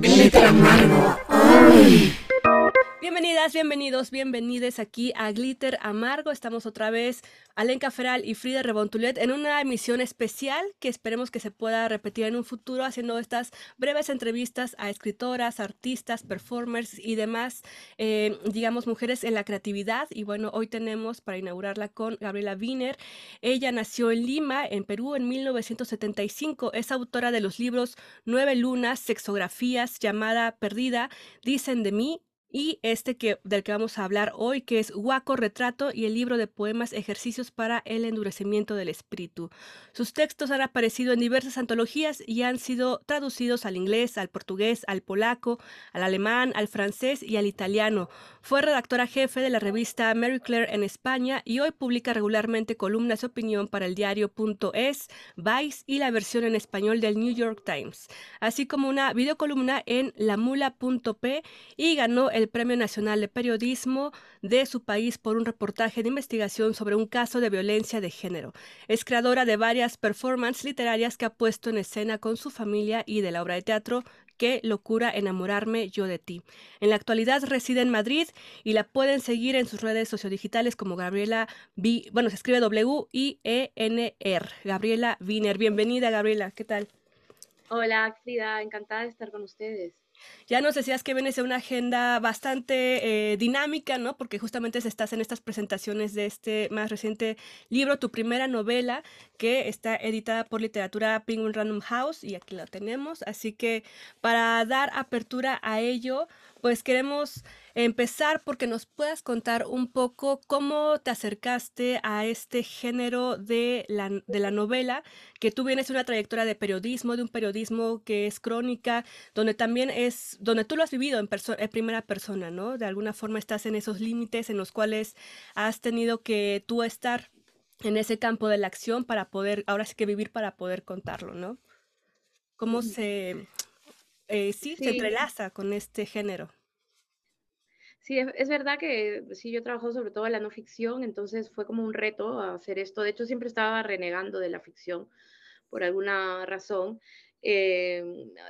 Glitter amargo. Bienvenidas, bienvenidos, bienvenides aquí a Glitter Amargo. Estamos otra vez Alenka Feral y Frida Rebontulet en una emisión especial que esperemos que se pueda repetir en un futuro haciendo estas breves entrevistas a escritoras, artistas, performers y demás, eh, digamos, mujeres en la creatividad. Y bueno, hoy tenemos para inaugurarla con Gabriela Wiener. Ella nació en Lima, en Perú, en 1975. Es autora de los libros Nueve Lunas, Sexografías, llamada Perdida, Dicen de mí, y este que, del que vamos a hablar hoy, que es Huaco Retrato y el libro de poemas Ejercicios para el Endurecimiento del Espíritu. Sus textos han aparecido en diversas antologías y han sido traducidos al inglés, al portugués, al polaco, al alemán, al francés y al italiano. Fue redactora jefe de la revista Mary Claire en España y hoy publica regularmente columnas de opinión para el diario.es, Vice y la versión en español del New York Times, así como una videocolumna en lamula.p y ganó el Premio Nacional de Periodismo de su país por un reportaje de investigación sobre un caso de violencia de género. Es creadora de varias performances literarias que ha puesto en escena con su familia y de la obra de teatro Qué locura enamorarme yo de ti. En la actualidad reside en Madrid y la pueden seguir en sus redes sociodigitales como Gabriela B, bueno, se escribe W I E N R. Gabriela Wiener. Bienvenida, Gabriela. ¿Qué tal? Hola, Frida, encantada de estar con ustedes. Ya nos decías que vienes de una agenda bastante eh, dinámica, ¿no? Porque justamente estás en estas presentaciones de este más reciente libro, tu primera novela, que está editada por Literatura Penguin Random House, y aquí lo tenemos. Así que para dar apertura a ello, pues queremos empezar porque nos puedas contar un poco cómo te acercaste a este género de la, de la novela, que tú vienes de una trayectoria de periodismo, de un periodismo que es crónica, donde también es, donde tú lo has vivido en, en primera persona, ¿no? De alguna forma estás en esos límites en los cuales has tenido que tú estar en ese campo de la acción para poder, ahora sí que vivir para poder contarlo, ¿no? ¿Cómo se, eh, sí, se entrelaza con este género? Sí, es, verdad que sí, yo trabajo sobre todo en la no ficción, entonces fue como un reto hacer esto. De hecho, siempre estaba renegando de la ficción por alguna razón, eh,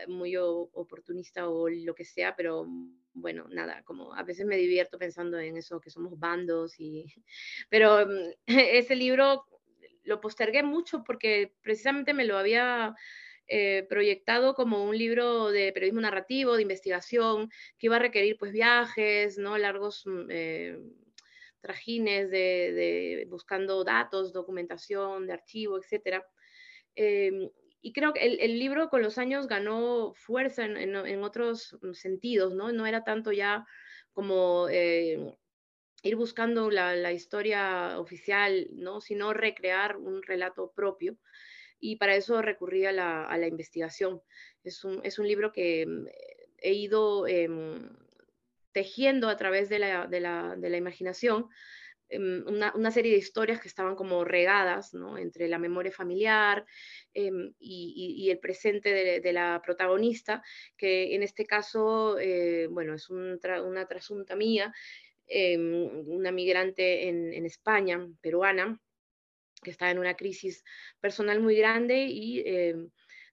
muy oportunista o lo que sea, pero bueno, nada, como a veces me divierto pensando en eso, que somos bandos y... Pero mm, ese libro lo postergué mucho porque precisamente me lo había eh, proyectado como un libro de periodismo narrativo, de investigación, que iba a requerir pues viajes, ¿no? Largos mm, eh, trajines de, buscando datos, documentación, de archivo, etc. Em, y creo que el, libro con los años ganó fuerza en, otros sentidos, ¿no? No era tanto ya como eh, ir buscando la, la, historia oficial, ¿no? Sino recrear un relato propio y para eso recurrí a la, investigación. Es un, libro que mm, he ido em, tejiendo a través de la, imaginación em, una, serie de historias que estaban como regadas entre la memoria familiar em, y, el presente de, la protagonista, que en este caso, eh, bueno, es una trasunta mía, una migrante en España, peruana, que está en una crisis personal muy grande y em,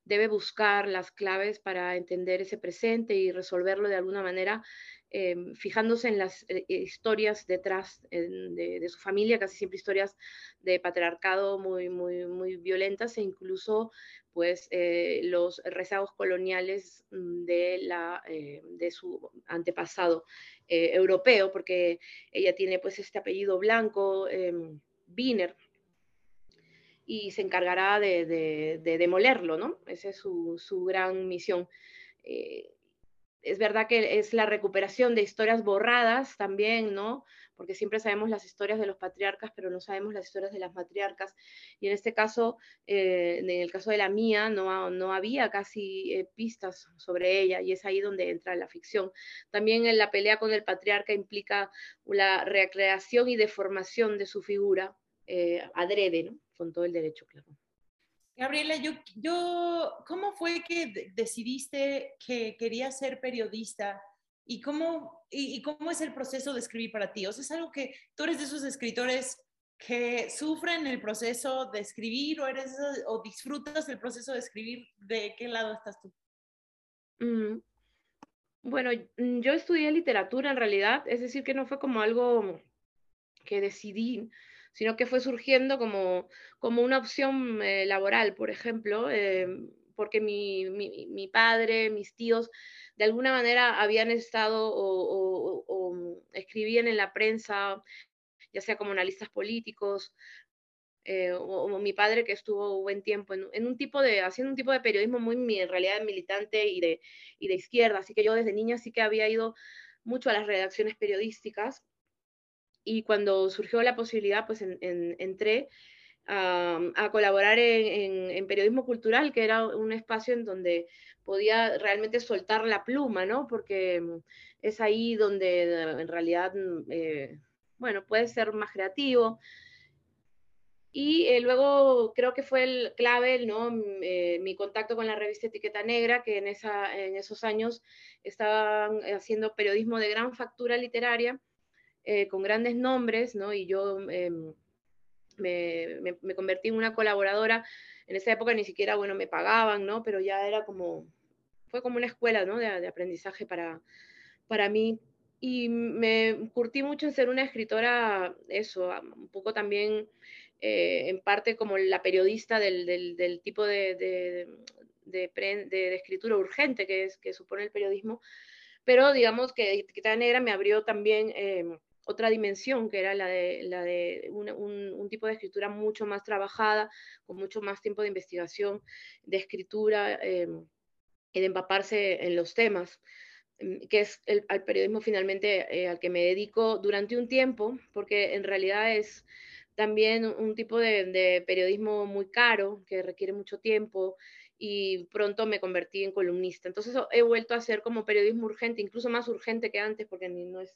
debe buscar las claves para entender ese presente y resolverlo de alguna manera, em, fijándose en las eh, historias detrás de, su familia, casi siempre historias de patriarcado muy, muy, muy violentas e incluso pues eh, los rezagos coloniales mm, de, la, eh, de su antepasado europeo, porque ella tiene pues este apellido blanco, Wiener, y se encargará de, demolerlo, ¿no? Esa es su, gran misión. Eh, es verdad que es la recuperación de historias borradas también, ¿no? Porque siempre sabemos las historias de los patriarcas, pero no sabemos las historias de las matriarcas. Y en este caso, eh, en el caso de la mía, no, no había casi eh, pistas sobre ella, y es ahí donde entra la ficción. También en la pelea con el patriarca implica la recreación y deformación de su figura, adrede, ¿no? con todo el derecho, claro. Gabriela, yo, yo, ¿cómo fue que decidiste que querías ser periodista? ¿Y cómo, y, cómo es el proceso de escribir para ti? O sea, es algo que tú eres de esos escritores que sufren el proceso de escribir o, eres, o disfrutas el proceso de escribir. ¿De qué lado estás tú? Mm, Bueno, mm, yo estudié literatura en realidad, es decir, que no fue como algo que decidí, sino que fue surgiendo como, como una opción eh, laboral, por ejemplo, eh, porque mi, mi, padre, mis tíos, de alguna manera habían estado o, o, escribían en la prensa, ya sea como analistas políticos, eh, o, mi padre que estuvo buen tiempo en, un tipo de, haciendo un tipo de periodismo muy en realidad militante y de, y de izquierda, así que yo desde niña sí que había ido mucho a las redacciones periodísticas y cuando surgió la posibilidad, pues entré a, colaborar en, periodismo cultural, que era un espacio en donde podía realmente soltar la pluma, ¿no? Porque es ahí donde en realidad, eh, bueno, puede ser más creativo. Y eh, luego creo que fue el clave, ¿no? Eh, mi contacto con la revista Etiqueta Negra, que en, esa, en esos años estaban haciendo periodismo de gran factura literaria eh, con grandes nombres, ¿no? Y yo em, me, me, convertí en una colaboradora. En esa época ni siquiera, bueno, me pagaban, ¿no? Pero ya era como, fue como una escuela, ¿no? De, de aprendizaje para, para mí. Y me curtí mucho en ser una escritora, eso, un poco también, eh, en parte como la periodista del, del, del tipo de, de, de, escritura urgente que, es, que supone el periodismo, pero digamos que Etiqueta Negra me abrió también em, otra dimensión, que era la de, la de un, tipo de escritura mucho más trabajada, con mucho más tiempo de investigación, de escritura em, y de empaparse en los temas, em, que es el periodismo finalmente eh, al que me dedico durante un tiempo, porque en realidad es también un tipo de, periodismo muy caro, que requiere mucho tiempo, y pronto me convertí en columnista. Entonces he vuelto a hacer como periodismo urgente, incluso más urgente que antes, porque no es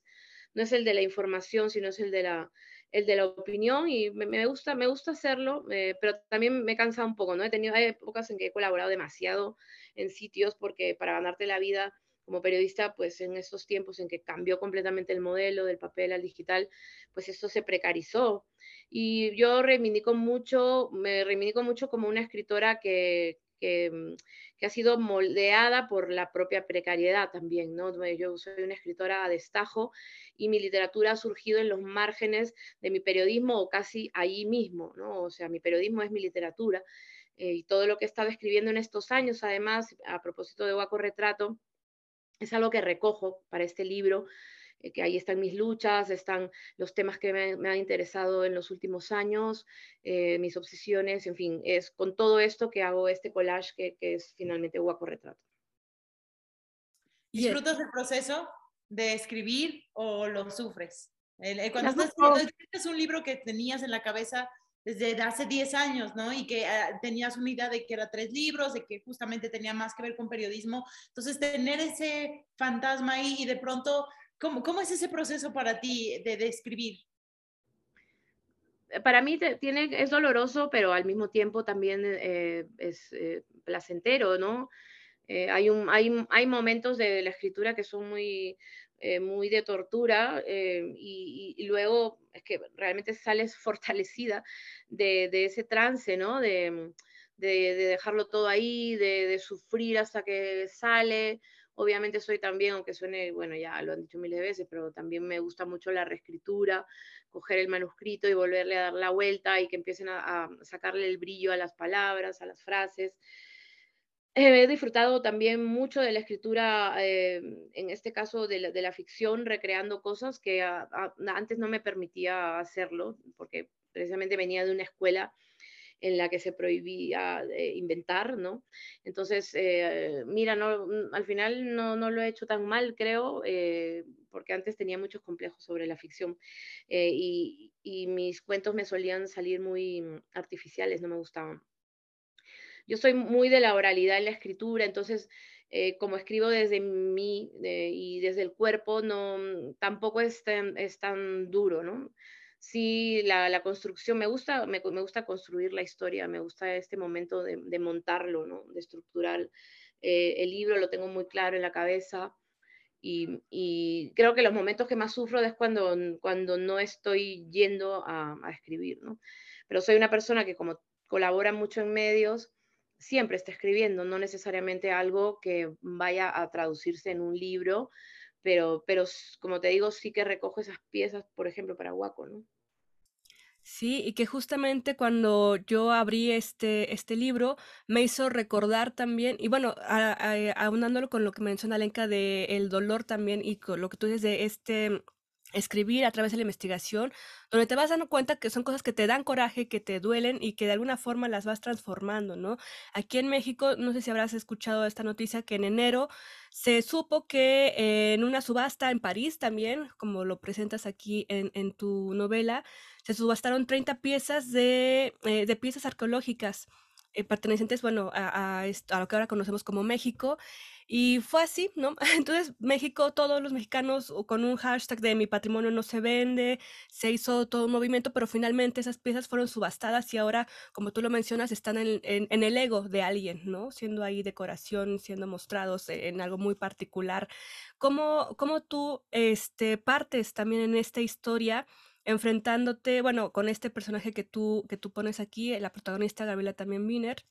no es el de la información, sino es el de la, el de la opinión y me, gusta, me gusta hacerlo, eh, pero también me cansa un poco, ¿no? He tenido hay épocas en que he colaborado demasiado en sitios porque para ganarte la vida como periodista, pues en estos tiempos en que cambió completamente el modelo del papel al digital, pues esto se precarizó. Y yo reivindico mucho, me reivindico mucho como una escritora que, Mm, que, ha sido moldeada por la propia precariedad también, ¿no? Yo soy una escritora a destajo y mi literatura ha surgido en los márgenes de mi periodismo o casi ahí mismo, ¿no? O sea, mi periodismo es mi literatura eh, y todo lo que he estado escribiendo en estos años, además, a propósito de Guaco Retrato, es algo que recojo para este libro eh, que ahí están mis luchas, están los temas que me, han interesado en los últimos años, eh, mis obsesiones, en fin, es con todo esto que hago este collage que, que es finalmente Guaco Retrato. ¿Disfrutas del proceso de escribir o lo sufres? cuando estás un libro que tenías en la cabeza desde hace 10 años, ¿no? Y que ah, tenías una idea de que era tres libros, de que justamente tenía más que ver con periodismo. Entonces, tener ese fantasma ahí y de pronto ¿Cómo, es ese proceso para ti de, de escribir? Para mí es doloroso, pero al mismo tiempo también eh, es eh, placentero, ¿no? Eh, hay, momentos de la escritura que son muy, muy de tortura y, luego es que realmente sales fortalecida de, de ese trance, ¿no? De, de, de dejarlo todo ahí, de, sufrir hasta que sale. Obviamente soy también, aunque suene, bueno, ya lo han dicho miles de veces, pero también me gusta mucho la reescritura, coger el manuscrito y volverle a dar la vuelta y que empiecen a, sacarle el brillo a las palabras, a las frases. he disfrutado también mucho de la escritura, eh, en este caso de la, ficción, recreando cosas que antes no me permitía hacerlo, porque precisamente venía de una escuela en la que se prohibía eh, inventar, ¿no? Entonces, eh, mira, mm, al final no, lo he hecho tan mal, creo, eh, porque antes tenía muchos complejos sobre la ficción y, y, mis cuentos me solían salir muy mm, artificiales, no me gustaban. Yo soy muy de la oralidad en la escritura, entonces... como escribo desde mí y desde el cuerpo, no, mm, tampoco es tan, es tan duro, ¿no? Sí, la, construcción, me gusta, me, gusta construir la historia, me gusta este momento de, montarlo, ¿no? de estructurar eh, el libro, lo tengo muy claro en la cabeza. Y, creo que los momentos que más sufro es cuando, no estoy yendo a, escribir, ¿no? Pero soy una persona que como colabora mucho en medios, siempre está escribiendo, no necesariamente algo que vaya a traducirse en un libro, pero, pero como te digo, sí que recojo esas piezas, por ejemplo, para Waco, ¿no? Sí, y que justamente cuando yo abrí este, este libro me hizo recordar también, y bueno, aunándolo con lo que menciona Lenka de el dolor también y con lo que tú dices de este escribir a través de la investigación, donde te vas dando cuenta que son cosas que te dan coraje, que te duelen y que de alguna forma las vas transformando, ¿no? Aquí en México, no sé si habrás escuchado esta noticia, que en enero se supo que en una subasta en París también, como lo presentas aquí en, en tu novela, se subastaron 30 piezas de, eh, de piezas arqueológicas eh, pertenecientes, bueno, a, a, lo que ahora conocemos como México. Y fue así, ¿no? Entonces, México, todos los mexicanos con un hashtag de mi patrimonio no se vende, se hizo todo un movimiento, pero finalmente esas piezas fueron subastadas y ahora, como tú lo mencionas, están en, el ego de alguien, ¿no? Siendo ahí decoración, siendo mostrados en algo muy particular. ¿Cómo, cómo tú este, partes también en esta historia? Enfrentándote, bueno, con este personaje que tú, que tú pones aquí, la protagonista Gabriela también Wiener,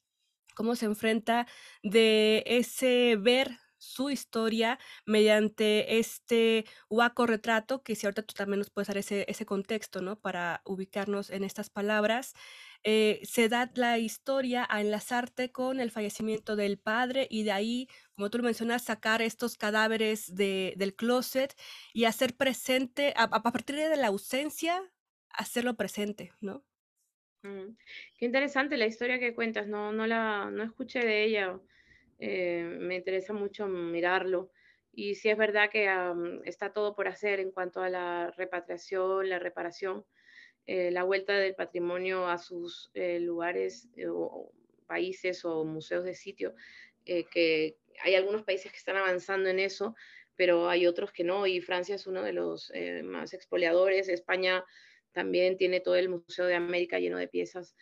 cómo se enfrenta de ese ver su historia mediante este huaco retrato, que si ahorita tú también nos puedes dar ese, ese contexto, ¿no? Para ubicarnos en estas palabras, eh, se da la historia a enlazarte con el fallecimiento del padre y de ahí, como tú lo mencionas, sacar estos cadáveres de, del closet y hacer presente, a, partir de la ausencia, hacerlo presente, ¿no? Mm, qué interesante la historia que cuentas, no, no la no escuché de ella, eh, me interesa mucho mirarlo. Y sí es verdad que está todo por hacer en cuanto a la repatriación, la reparación. Eh, la vuelta del patrimonio a sus eh, lugares eh, o países o museos de sitio, que hay algunos países que están avanzando en eso, pero hay otros que no, y Francia es uno de los más expoliadores, España también tiene todo el Museo de América lleno de piezas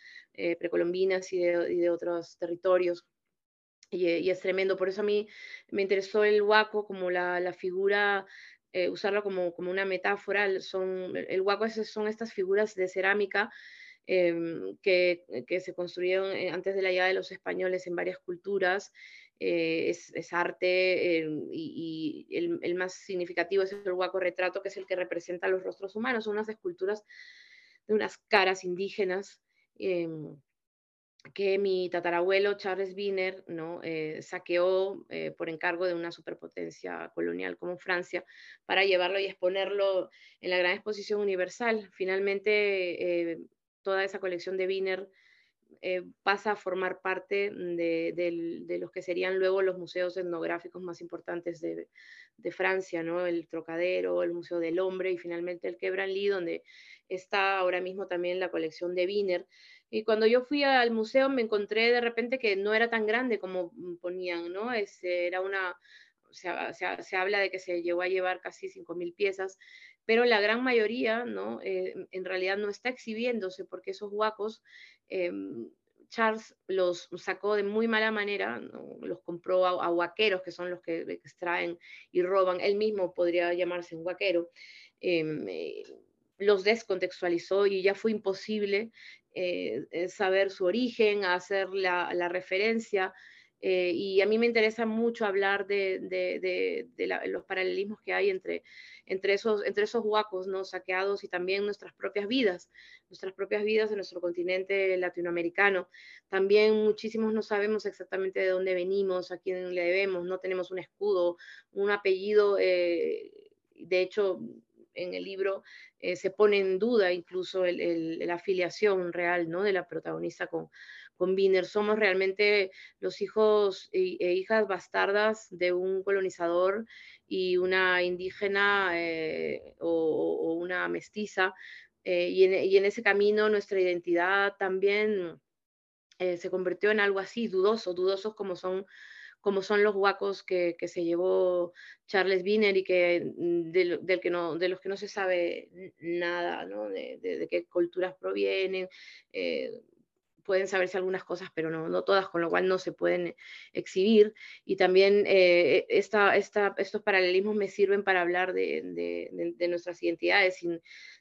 precolombinas y de, otros territorios. Y, y, es tremendo, por eso a mí me interesó el Huaco como la, la figura eh, usarlo como, como, una metáfora, son, el huaco son estas figuras de cerámica em, que, que, se construyeron eh, antes de la llegada de los españoles en varias culturas. Eh, es, arte em, y, el, el, más significativo es el huaco retrato, que es el que representa los rostros humanos, son unas esculturas de unas caras indígenas. Que mi tatarabuelo Charles Wiener ¿no? Eh, saqueó eh, por encargo de una superpotencia colonial como Francia para llevarlo y exponerlo en la gran exposición universal. Finalmente, eh, toda esa colección de Wiener pasa a formar parte de, los que serían luego los museos etnográficos más importantes de, de, Francia, ¿no? el Trocadero, el Museo del Hombre y finalmente el Quebranly, donde está ahora mismo también la colección de Wiener y cuando yo fui al museo me encontré de repente que no era tan grande como mm, ponían, ¿no? Es, era una, se, habla de que se llegó a llevar casi 5.000 piezas, pero la gran mayoría, ¿no? Eh, en realidad no está exhibiéndose porque esos huacos, eh, Charles los sacó de muy mala manera, los compró a, a, huaqueros, que son los que extraen y roban, él mismo podría llamarse un huaquero. Em, eh, los descontextualizó y ya fue imposible eh, eh, saber su origen, hacer la, referencia. Eh, y a mí me interesa mucho hablar de, los paralelismos que hay entre, entre, esos, entre esos huacos ¿no? saqueados y también nuestras propias vidas, nuestras propias vidas en nuestro continente latinoamericano. También muchísimos no sabemos exactamente de dónde venimos, a quién le debemos, no tenemos un escudo, un apellido. de hecho, en el libro eh, se pone en duda incluso la afiliación real ¿no? de la protagonista con, con Wiener. Somos realmente los hijos e, hijas bastardas de un colonizador y una indígena eh, o, una mestiza. Eh, y, en, ese camino nuestra identidad también se convirtió en algo así, dudoso, dudosos como son como son los huacos que, que se llevó Charles Wiener y que, mm, de, del que no, de los que no se sabe nada, ¿no? de, de, qué culturas provienen. Eh, pueden saberse algunas cosas, pero no, no todas, con lo cual no se pueden exhibir. Y también eh, esta, esta, estos paralelismos me sirven para hablar de, de, de nuestras identidades. Si,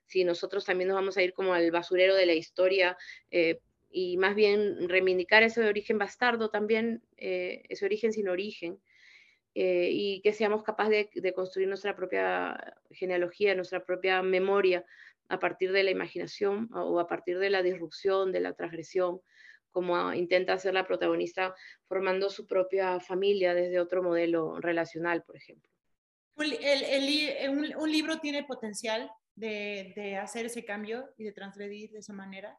si, nosotros también nos vamos a ir como al basurero de la historia, eh, y más bien reivindicar ese origen bastardo también, eh, ese origen sin origen, eh, y que seamos capaces de, construir nuestra propia genealogía, nuestra propia memoria a partir de la imaginación o a partir de la disrupción, de la transgresión, como intenta hacer la protagonista formando su propia familia desde otro modelo relacional, por ejemplo. un, libro tiene potencial de, de, hacer ese cambio y de transgredir de esa manera?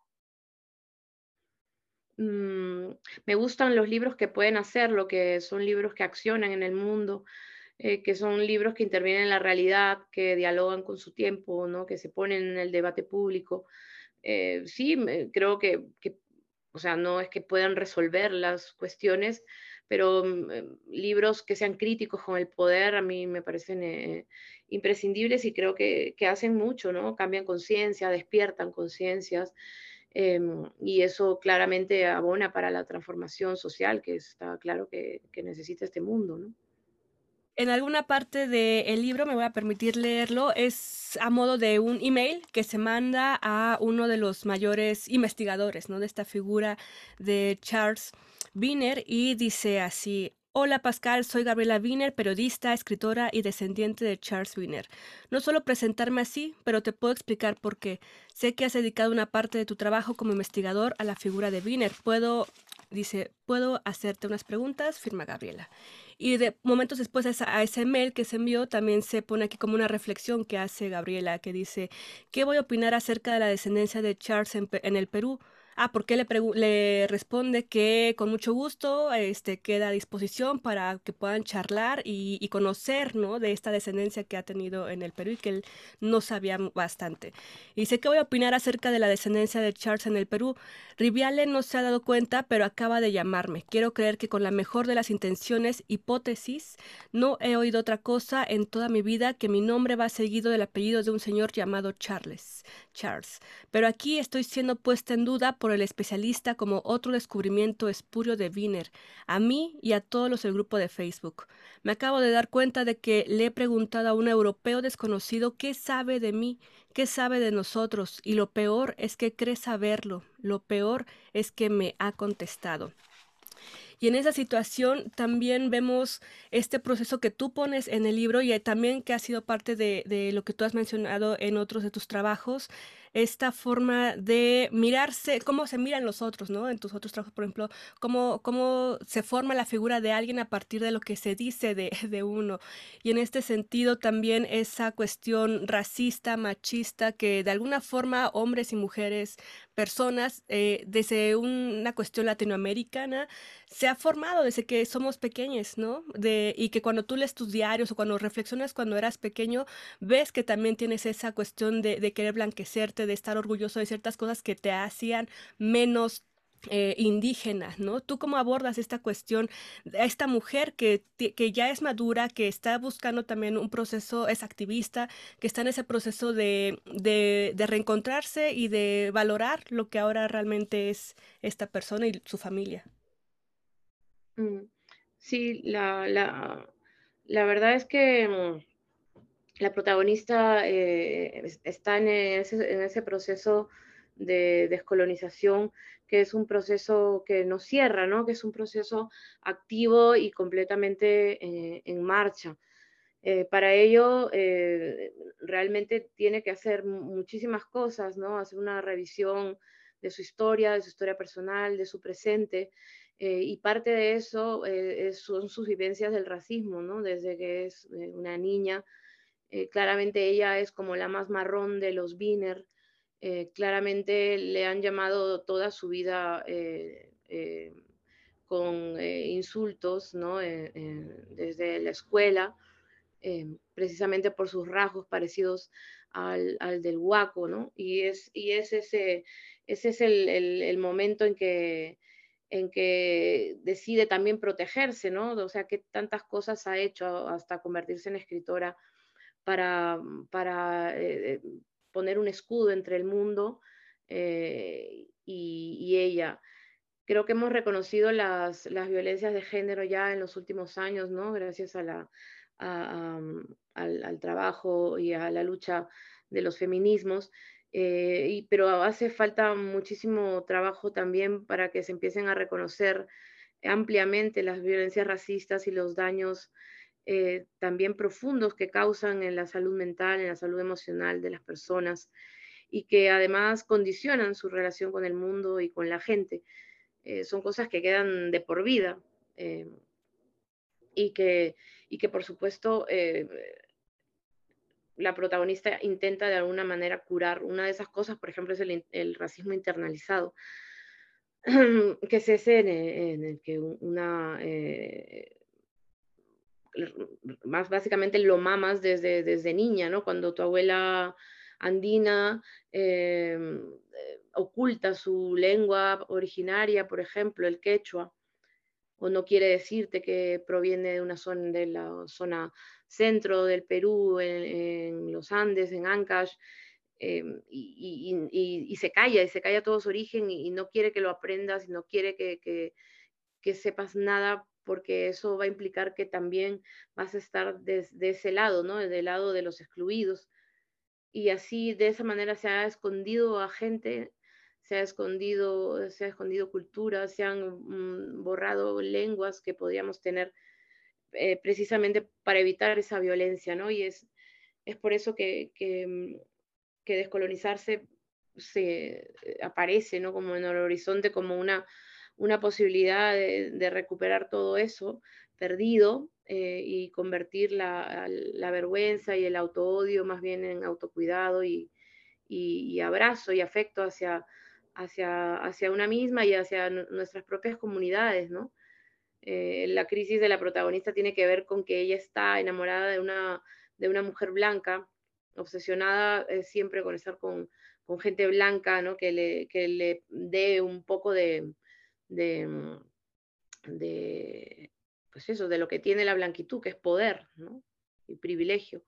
Mm, me gustan los libros que pueden hacerlo, que son libros que accionan en el mundo, eh, que son libros que intervienen en la realidad, que dialogan con su tiempo, ¿no? que se ponen en el debate público. Eh, sí, creo que, o sea, no es que puedan resolver las cuestiones, pero mm, eh, libros que sean críticos con el poder a mí me parecen imprescindibles y creo que, que, hacen mucho, ¿no? Cambian conciencia, despiertan conciencias. Em, y eso claramente abona para la transformación social que está claro que, necesita este mundo, ¿no? En alguna parte del libro, me voy a permitir leerlo, es a modo de un email que se manda a uno de los mayores investigadores, ¿no? De esta figura de Charles Wiener y dice así, Hola Pascal, soy Gabriela Wiener, periodista, escritora y descendiente de Charles Wiener. No solo presentarme así, pero te puedo explicar por qué. Sé que has dedicado una parte de tu trabajo como investigador a la figura de Wiener. Puedo, dice, puedo hacerte unas preguntas, firma Gabriela. Y de momentos después a ese mail que se envió también se pone aquí como una reflexión que hace Gabriela, que dice, ¿qué voy a opinar acerca de la descendencia de Charles en el Perú? Ah, porque le, responde que con mucho gusto este, queda a disposición para que puedan charlar y, conocer ¿no? de esta descendencia que ha tenido en el Perú y que él no sabía bastante. Y sé que voy a opinar acerca de la descendencia de Charles en el Perú. Riviale no se ha dado cuenta, pero acaba de llamarme. Quiero creer que con la mejor de las intenciones, hipótesis, no he oído otra cosa en toda mi vida que mi nombre va seguido del apellido de un señor llamado Charles. Charles. Pero aquí estoy siendo puesta en duda por el especialista como otro descubrimiento espurio de Wiener, a mí y a todos los del grupo de Facebook. Me acabo de dar cuenta de que le he preguntado a un europeo desconocido qué sabe de mí, qué sabe de nosotros, y lo peor es que cree saberlo, lo peor es que me ha contestado. Y en esa situación también vemos este proceso que tú pones en el libro y también que ha sido parte de, lo que tú has mencionado en otros de tus trabajos, esta forma de mirarse, cómo se miran los otros, ¿no? En tus otros trabajos, por ejemplo, cómo, cómo se forma la figura de alguien a partir de lo que se dice de, de uno. Y en este sentido también esa cuestión racista, machista, que de alguna forma hombres y mujeres personas eh, desde una cuestión latinoamericana se ha formado desde que somos pequeños, ¿no? De, y que cuando tú lees tus diarios o cuando reflexionas cuando eras pequeño, ves que también tienes esa cuestión de, de querer blanquecerte, de estar orgulloso de ciertas cosas que te hacían menos eh, indígenas, ¿no? ¿Tú cómo abordas esta cuestión, esta mujer que, que, ya es madura, que está buscando también un proceso, es activista, que está en ese proceso de, de, reencontrarse y de valorar lo que ahora realmente es esta persona y su familia? Mm, sí, la, la, la verdad es que mm, la protagonista eh, está en ese, proceso de descolonización, que es un proceso que no cierra, ¿no? que es un proceso activo y completamente eh, en marcha. Eh, para ello, realmente tiene que hacer muchísimas cosas, ¿no? hacer una revisión de su historia, de su historia personal, de su presente, y parte de eso son sus vivencias del racismo, ¿no? desde que es una niña. Claramente ella es como la más marrón de los Wiener, eh, claramente le han llamado toda su vida eh, eh, con insultos, ¿no? desde la escuela, precisamente por sus rasgos parecidos al, del guaco, ¿no? Y es, y es ese, ese es el, el, momento en que, en que decide también protegerse, ¿no? O sea, que tantas cosas ha hecho hasta convertirse en escritora para, para poner un escudo entre el mundo eh, y, ella. Creo que hemos reconocido las, violencias de género ya en los últimos años, ¿no? Gracias la, al, trabajo y a la lucha de los feminismos. pero hace falta muchísimo trabajo también para que se empiecen a reconocer ampliamente las violencias racistas y los daños eh, también profundos que causan en la salud mental, en la salud emocional de las personas y que además condicionan su relación con el mundo y con la gente. Eh, son cosas que quedan de por vida eh, y, que, y que por supuesto la protagonista intenta de alguna manera curar. Una de esas cosas, por ejemplo, es el racismo internalizado que es ese en, el que una, más básicamente lo mamas desde, desde niña, ¿no? Cuando tu abuela andina em, eh, oculta su lengua originaria, por ejemplo, el quechua, o no quiere decirte que proviene de una zona de la zona centro del Perú, en, los Andes, en Ancash, Em, y, se calla, y se calla todo su origen y, no quiere que lo aprendas y no quiere que, sepas nada porque eso va a implicar que también vas a estar de, ese lado, ¿no? Del lado de los excluidos. Y así, de esa manera, se ha escondido a gente, se ha escondido, se ha escondido culturas, se han mm, borrado lenguas que podríamos tener eh, precisamente para evitar esa violencia, ¿no? Y es, es por eso que, que mm, que descolonizarse se eh, aparece ¿no? como en el horizonte como una, una posibilidad de, recuperar todo eso perdido eh, y convertir la, vergüenza y el autoodio más bien en autocuidado y, y, abrazo y afecto hacia, hacia, hacia una misma y hacia nuestras propias comunidades, ¿no? Eh, la crisis de la protagonista tiene que ver con que ella está enamorada de una, de una mujer blanca obsesionada eh, siempre con estar con, gente blanca, ¿no? Que le, que le dé un poco de, de, mm, de, pues eso, de lo que tiene la blanquitud, que es poder. Y privilegio.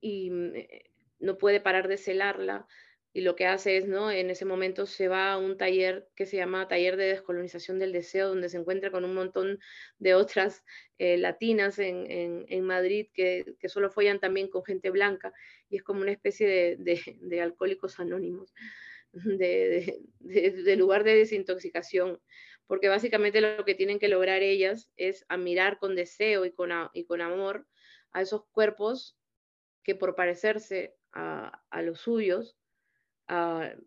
Y mm, eh, no puede parar de celarla, y lo que hace es, ¿no? En ese momento se va a un taller que se llama Taller de Descolonización del Deseo, donde se encuentra con un montón de otras eh, latinas en, en, Madrid que, que, solo follan también con gente blanca, y es como una especie de, de alcohólicos anónimos, de, lugar de desintoxicación, porque básicamente lo que tienen que lograr ellas es admirar con deseo y con, y con amor a esos cuerpos que por parecerse a, a los suyos,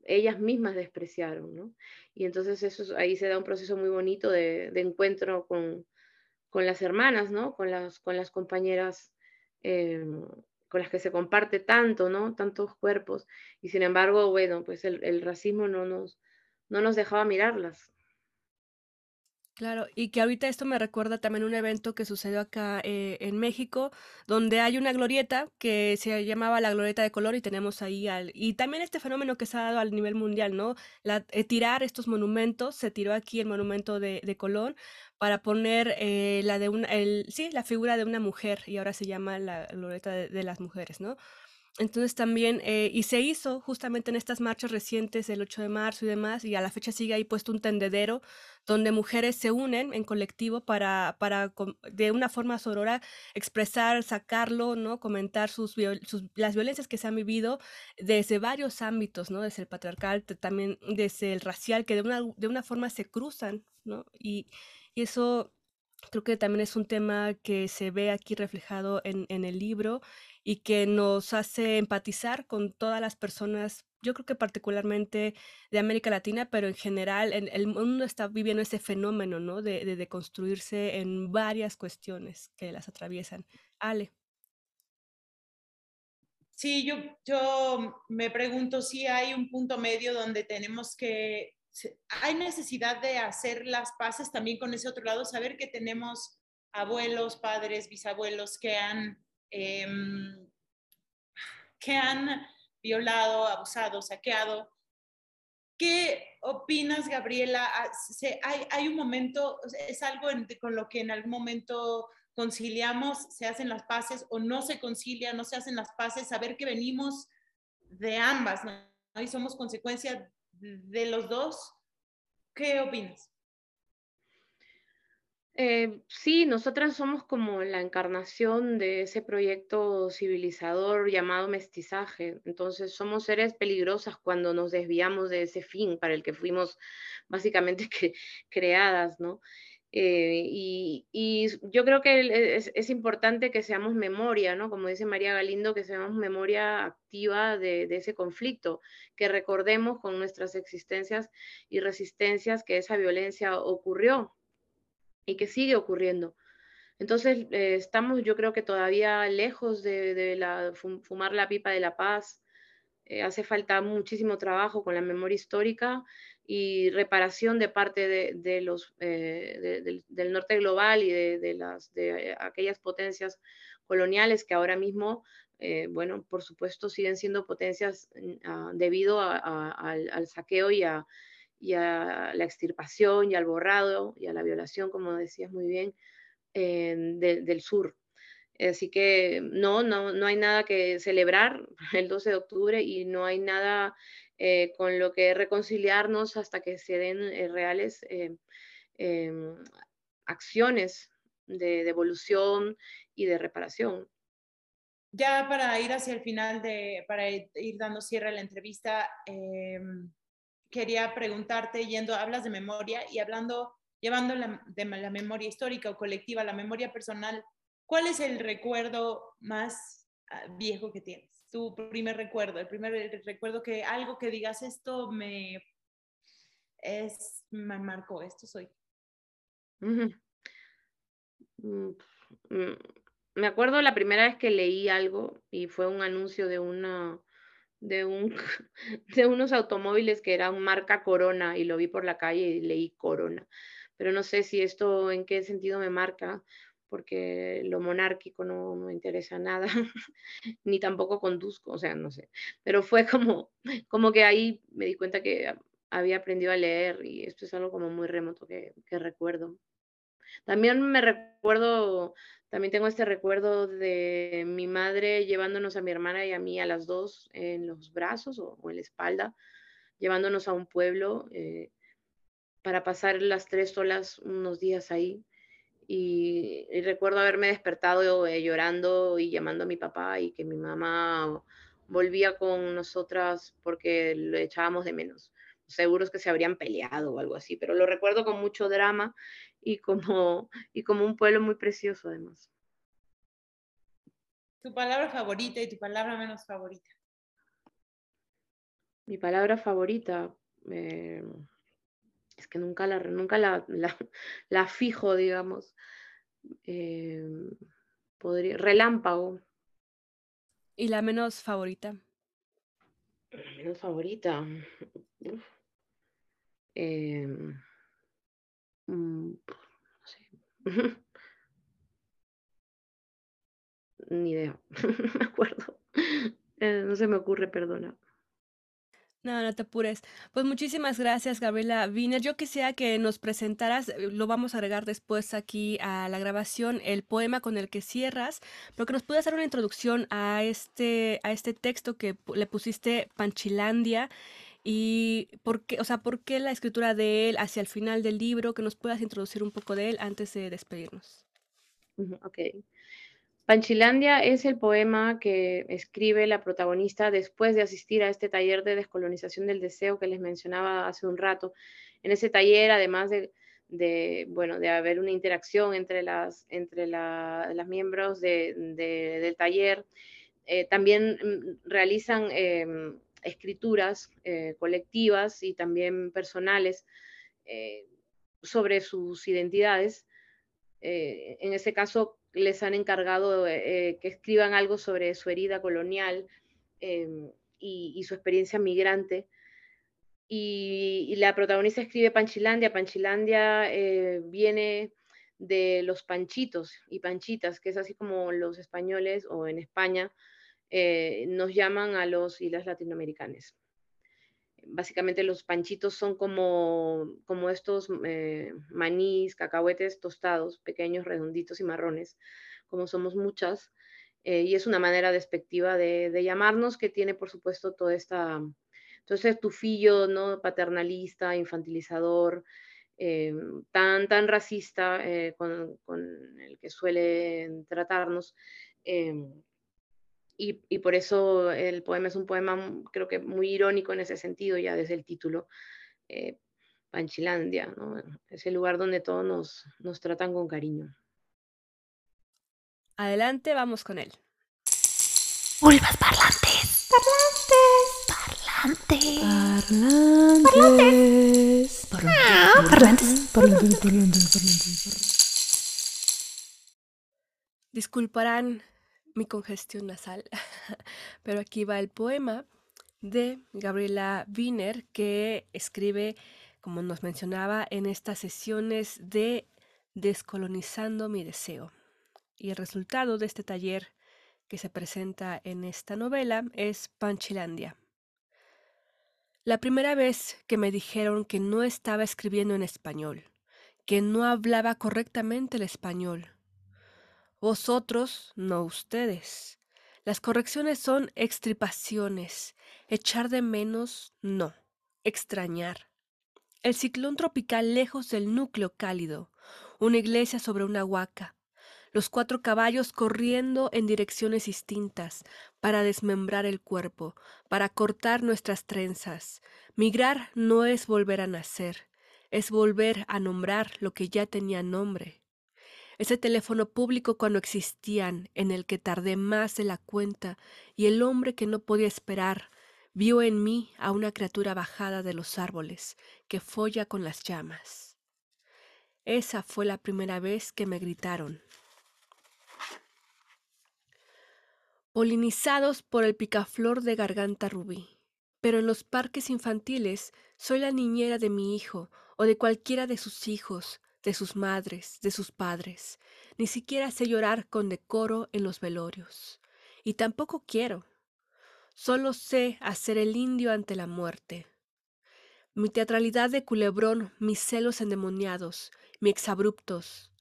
ellas mismas despreciaron, ¿no? Y entonces eso, ahí se da un proceso muy bonito de, encuentro con, con, las hermanas, ¿no? Con las, con las compañeras eh, con las que se comparte tanto, ¿no? Tantos cuerpos. Y sin embargo, bueno, pues el, el racismo no nos, no nos dejaba mirarlas. Claro, y que ahorita esto me recuerda también un evento que sucedió acá eh, en México, donde hay una glorieta que se llamaba la glorieta de color y tenemos ahí al... Y también este fenómeno que se ha dado al nivel mundial, ¿no? La, eh, tirar estos monumentos, se tiró aquí el monumento de, de Colón para poner eh, la de una, el, sí, la figura de una mujer y ahora se llama la glorieta de las mujeres, ¿no? Entonces también, eh, y se hizo justamente en estas marchas recientes del 8 de marzo y demás, y a la fecha sigue ahí puesto un tendedero donde mujeres se unen en colectivo para, para de una forma sorora expresar, sacarlo, ¿no? Comentar sus, las violencias que se han vivido desde varios ámbitos, ¿no? Desde el patriarcal, también desde el racial, que de una, de una forma se cruzan, ¿no? Y, y eso creo que también es un tema que se ve aquí reflejado en, en el libro y que nos hace empatizar con todas las personas, yo creo que particularmente de América Latina, pero en general el mundo está viviendo ese fenómeno, ¿no? De, de, construirse en varias cuestiones que las atraviesan. Ale. Sí, yo, yo me pregunto si hay un punto medio donde tenemos que, hay necesidad de hacer las paces también con ese otro lado, saber que tenemos abuelos, padres, bisabuelos que han Em, que han violado, abusado, saqueado. ¿Qué opinas, Gabriela? Ah, hay, un momento, es algo con lo que en algún momento conciliamos, se hacen las paces o no se concilia, no se hacen las paces, saber que venimos de ambas, ¿no? Y somos consecuencia de los dos. ¿Qué opinas? Eh, sí, nosotras somos como la encarnación de ese proyecto civilizador llamado mestizaje. Entonces somos seres peligrosas cuando nos desviamos de ese fin para el que fuimos básicamente creadas, ¿no? Eh, y, yo creo que es, importante que seamos memoria, ¿no? Como dice María Galindo, que seamos memoria activa de, de, ese conflicto, que recordemos con nuestras existencias y resistencias que esa violencia ocurrió y que sigue ocurriendo. Entonces, eh, estamos yo creo que todavía lejos de, fumar la pipa de la paz. Eh, hace falta muchísimo trabajo con la memoria histórica y reparación de parte de, los, eh, del, norte global y de, las, de aquellas potencias coloniales que ahora mismo, bueno, por supuesto siguen siendo potencias mm, debido al, al, saqueo y a, y a la extirpación y al borrado y a la violación, como decías muy bien, eh, del sur. Así que no, no, no hay nada que celebrar el 12 de octubre y no hay nada eh, con lo que reconciliarnos hasta que se den eh, reales em, acciones de devolución y de reparación. Ya para ir hacia el final, de, para ir dando cierre a la entrevista, em, quería preguntarte, yendo, hablas de memoria y hablando, llevando la, de la memoria histórica o colectiva, la memoria personal, ¿cuál es el recuerdo más ah, viejo que tienes? Tu primer recuerdo, el primer recuerdo que algo que digas esto me es me marcó, esto soy. Mm, mm, me acuerdo la primera vez que leí algo y fue un anuncio de una de, un, de unos automóviles que eran marca Corona y lo vi por la calle y leí Corona. Pero no sé si esto en qué sentido me marca, porque lo monárquico no me interesa nada, ni tampoco conduzco, o sea, no sé. Pero fue como, como que ahí me di cuenta que había aprendido a leer y esto es algo como muy remoto que, que recuerdo. También me recuerdo también tengo este recuerdo de mi madre llevándonos a mi hermana y a mí a las dos en los brazos o, en la espalda, llevándonos a un pueblo eh, para pasar las tres solas unos días ahí. Y, recuerdo haberme despertado eh, llorando y llamando a mi papá y que mi mamá volvía con nosotras porque le echábamos de menos. Seguros que se habrían peleado o algo así, pero lo recuerdo con mucho drama y como, y como un pueblo muy precioso además. Tu palabra favorita y tu palabra menos favorita. Mi palabra favorita, eh, es que nunca la, nunca la, la, fijo, digamos. Eh, podría, relámpago. ¿Y la menos favorita? La menos favorita. Eh, Mm, no sé. Ni idea. me acuerdo. Eh, no se me ocurre, perdona. No, no te apures. Pues muchísimas gracias, Gabriela Wiener. Yo quisiera que nos presentaras, eh, lo vamos a agregar después aquí a la grabación, el poema con el que cierras, pero que nos puedas dar una introducción a este, a este texto que le pusiste Panchilandia y por qué, o sea, por qué la escritura de él hacia el final del libro, que nos puedas introducir un poco de él antes de despedirnos. Ok. Panchilandia es el poema que escribe la protagonista después de asistir a este taller de descolonización del deseo que les mencionaba hace un rato. En ese taller, además de, bueno, de haber una interacción entre las, entre las miembros del taller, eh, también mm, realizan em, escrituras eh, colectivas y también personales eh, sobre sus identidades. Eh, en ese caso, les han encargado que escriban algo sobre su herida colonial y, su experiencia migrante. Y, la protagonista escribe Panchilandia. Panchilandia viene de los panchitos y panchitas, que es así como los españoles o en España eh, nos llaman a los islas latinoamericanas. Básicamente los panchitos son como, como estos eh, manís, cacahuetes tostados, pequeños, redonditos y marrones, como somos muchas. Eh, y es una manera despectiva de, llamarnos que tiene, por supuesto, toda esta, todo este tufillo ¿no? paternalista, infantilizador, eh, tan, tan racista eh, con, el que suele tratarnos. Y, por eso el poema es un poema, creo que muy irónico en ese sentido, ya desde el título, Panchilandia, ¿no? es el lugar donde todos nos, nos tratan con cariño. Adelante, vamos con él. Ulvas parlantes. Parlantes. Parlantes. Parlantes. Parlantes. Disculparán mi congestión nasal, pero aquí va el poema de Gabriela Wiener que escribe, como nos mencionaba, en estas sesiones de Descolonizando mi deseo. Y el resultado de este taller que se presenta en esta novela es Panchilandia. La primera vez que me dijeron que no estaba escribiendo en español, que no hablaba correctamente el español. Vosotros, no ustedes. Las correcciones son extripaciones. Echar de menos, no. Extrañar. El ciclón tropical lejos del núcleo cálido. Una iglesia sobre una huaca los cuatro caballos corriendo en direcciones distintas para desmembrar el cuerpo, para cortar nuestras trenzas. Migrar no es volver a nacer, es volver a nombrar lo que ya tenía nombre. Ese teléfono público cuando existían, en el que tardé más de la cuenta, y el hombre que no podía esperar, vio en mí a una criatura bajada de los árboles, que folla con las llamas. Esa fue la primera vez que me gritaron. polinizados por el picaflor de garganta rubí. Pero en los parques infantiles soy la niñera de mi hijo o de cualquiera de sus hijos, de sus madres, de sus padres. Ni siquiera sé llorar con decoro en los velorios. Y tampoco quiero. Solo sé hacer el indio ante la muerte. Mi teatralidad de culebrón, mis celos endemoniados, mis exabruptos.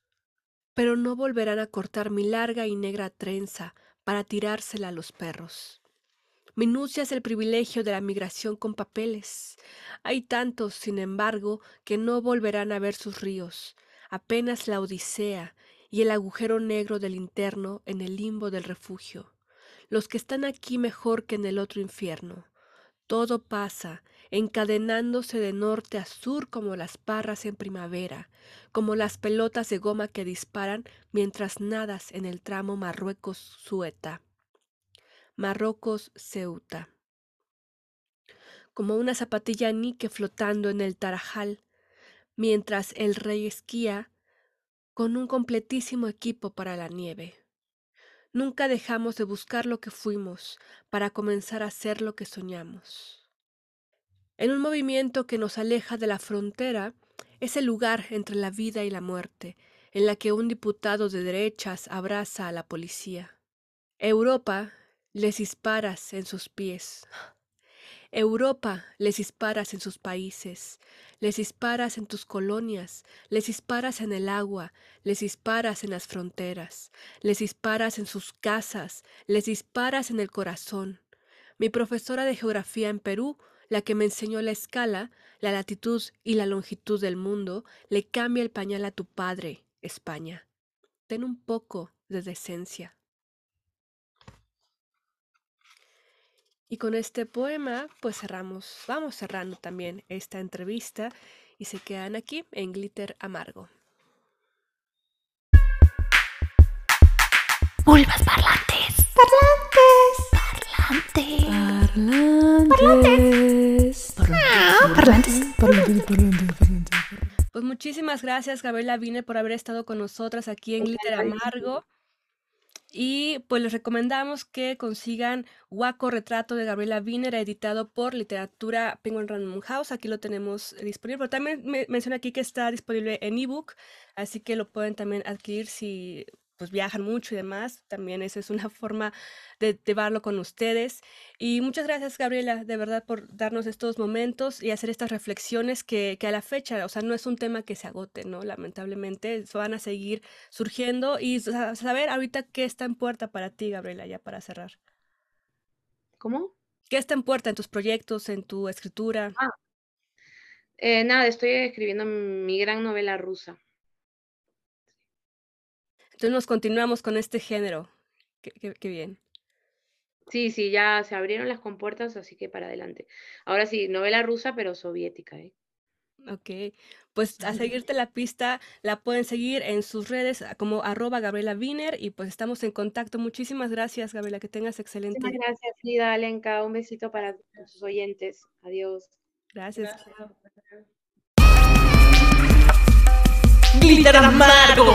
Pero no volverán a cortar mi larga y negra trenza para tirársela a los perros. Minucia es el privilegio de la migración con papeles. Hay tantos, sin embargo, que no volverán a ver sus ríos, apenas la Odisea y el agujero negro del interno en el limbo del refugio. Los que están aquí mejor que en el otro infierno. Todo pasa, encadenándose de norte a sur como las parras en primavera, como las pelotas de goma que disparan mientras nadas en el tramo Marruecos-Sueta. Marruecos-Ceuta. Como una zapatilla nique flotando en el Tarajal, mientras el rey esquía con un completísimo equipo para la nieve. Nunca dejamos de buscar lo que fuimos para comenzar a ser lo que soñamos. En un movimiento que nos aleja de la frontera, es el lugar entre la vida y la muerte, en la que un diputado de derechas abraza a la policía. Europa les disparas en sus pies. Europa les disparas en sus países, les disparas en tus colonias, les disparas en el agua, les disparas en las fronteras, les disparas en sus casas, les disparas en el corazón. Mi profesora de geografía en Perú, la que me enseñó la escala, la latitud y la longitud del mundo, le cambia el pañal a tu padre, España. Ten un poco de decencia. Y con este poema, pues cerramos, vamos cerrando también esta entrevista y se quedan aquí en Glitter Amargo. Vulvas parlantes. Parlantes. Parlantes. Parlantes. Parlantes. Pues muchísimas gracias, Gabriela Vine, por haber estado con nosotras aquí en Glitter Amargo. Y pues les recomendamos que consigan Guaco Retrato de Gabriela Wiener, editado por Literatura Penguin Random House. Aquí lo tenemos disponible, pero también me aquí que está disponible en ebook, así que lo pueden también adquirir si pues viajan mucho y demás, también esa es una forma de llevarlo con ustedes. Y muchas gracias, Gabriela, de verdad, por darnos estos momentos y hacer estas reflexiones que, que a la fecha, o sea, no es un tema que se agote, ¿no? Lamentablemente, van a seguir surgiendo y saber ahorita qué está en puerta para ti, Gabriela, ya para cerrar. ¿Cómo? ¿Qué está en puerta en tus proyectos, en tu escritura? Ah, Eh, nada, estoy escribiendo mi gran novela rusa. Entonces nos continuamos con este género. Qué, qué- qué bien. Sí, sí, ya se abrieron las compuertas, así que para adelante. Ahora sí, novela rusa, pero soviética, ¿eh? Ok, pues a seguirte la pista, la pueden seguir en sus redes a- como arroba Gabriela Wiener y pues estamos en contacto. Muchísimas gracias, Gabriela, que tengas excelente. Muchísimas gracias, Frida, Alenka. Un besito para sus oyentes. Adiós. Gracias. Gracias. Glitter amargo.